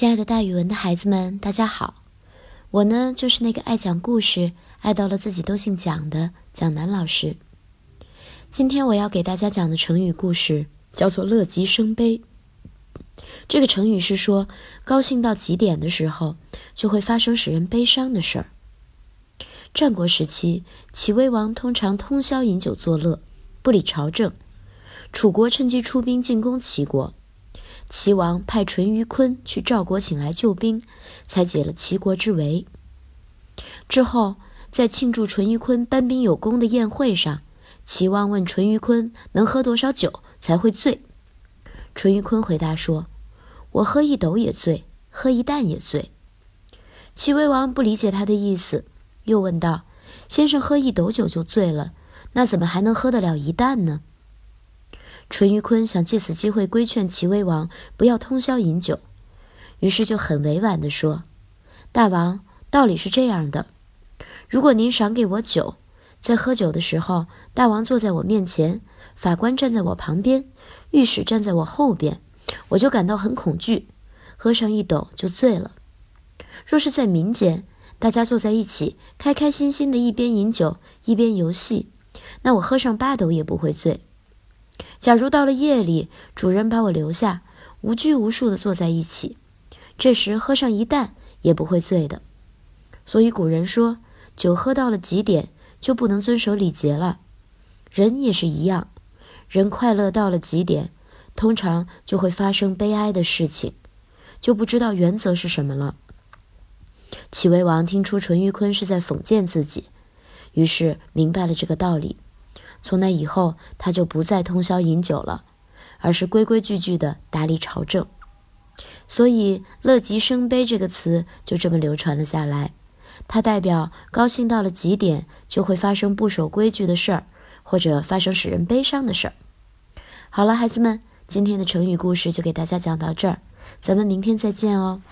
亲爱的，大语文的孩子们，大家好！我呢，就是那个爱讲故事、爱到了自己都姓蒋的蒋楠老师。今天我要给大家讲的成语故事叫做“乐极生悲”。这个成语是说，高兴到极点的时候，就会发生使人悲伤的事儿。战国时期，齐威王通常通宵饮酒作乐，不理朝政。楚国趁机出兵进攻齐国。齐王派淳于髡去赵国请来救兵，才解了齐国之围。之后，在庆祝淳于髡搬兵有功的宴会上，齐王问淳于髡能喝多少酒才会醉。淳于髡回答说：“我喝一斗也醉，喝一担也醉。”齐威王不理解他的意思，又问道：“先生喝一斗酒就醉了，那怎么还能喝得了一担呢？”淳于髡想借此机会规劝齐威王不要通宵饮酒，于是就很委婉地说：“大王，道理是这样的，如果您赏给我酒，在喝酒的时候，大王坐在我面前，法官站在我旁边，御史站在我后边，我就感到很恐惧，喝上一斗就醉了。若是在民间，大家坐在一起，开开心心的一边饮酒一边游戏，那我喝上八斗也不会醉。”假如到了夜里，主人把我留下，无拘无束地坐在一起，这时喝上一担也不会醉的。所以古人说，酒喝到了极点就不能遵守礼节了。人也是一样，人快乐到了极点，通常就会发生悲哀的事情，就不知道原则是什么了。齐威王听出淳于髡是在讽谏自己，于是明白了这个道理。从那以后，他就不再通宵饮酒了，而是规规矩矩地打理朝政。所以“乐极生悲”这个词就这么流传了下来。它代表高兴到了极点，就会发生不守规矩的事儿，或者发生使人悲伤的事儿。好了，孩子们，今天的成语故事就给大家讲到这儿，咱们明天再见哦。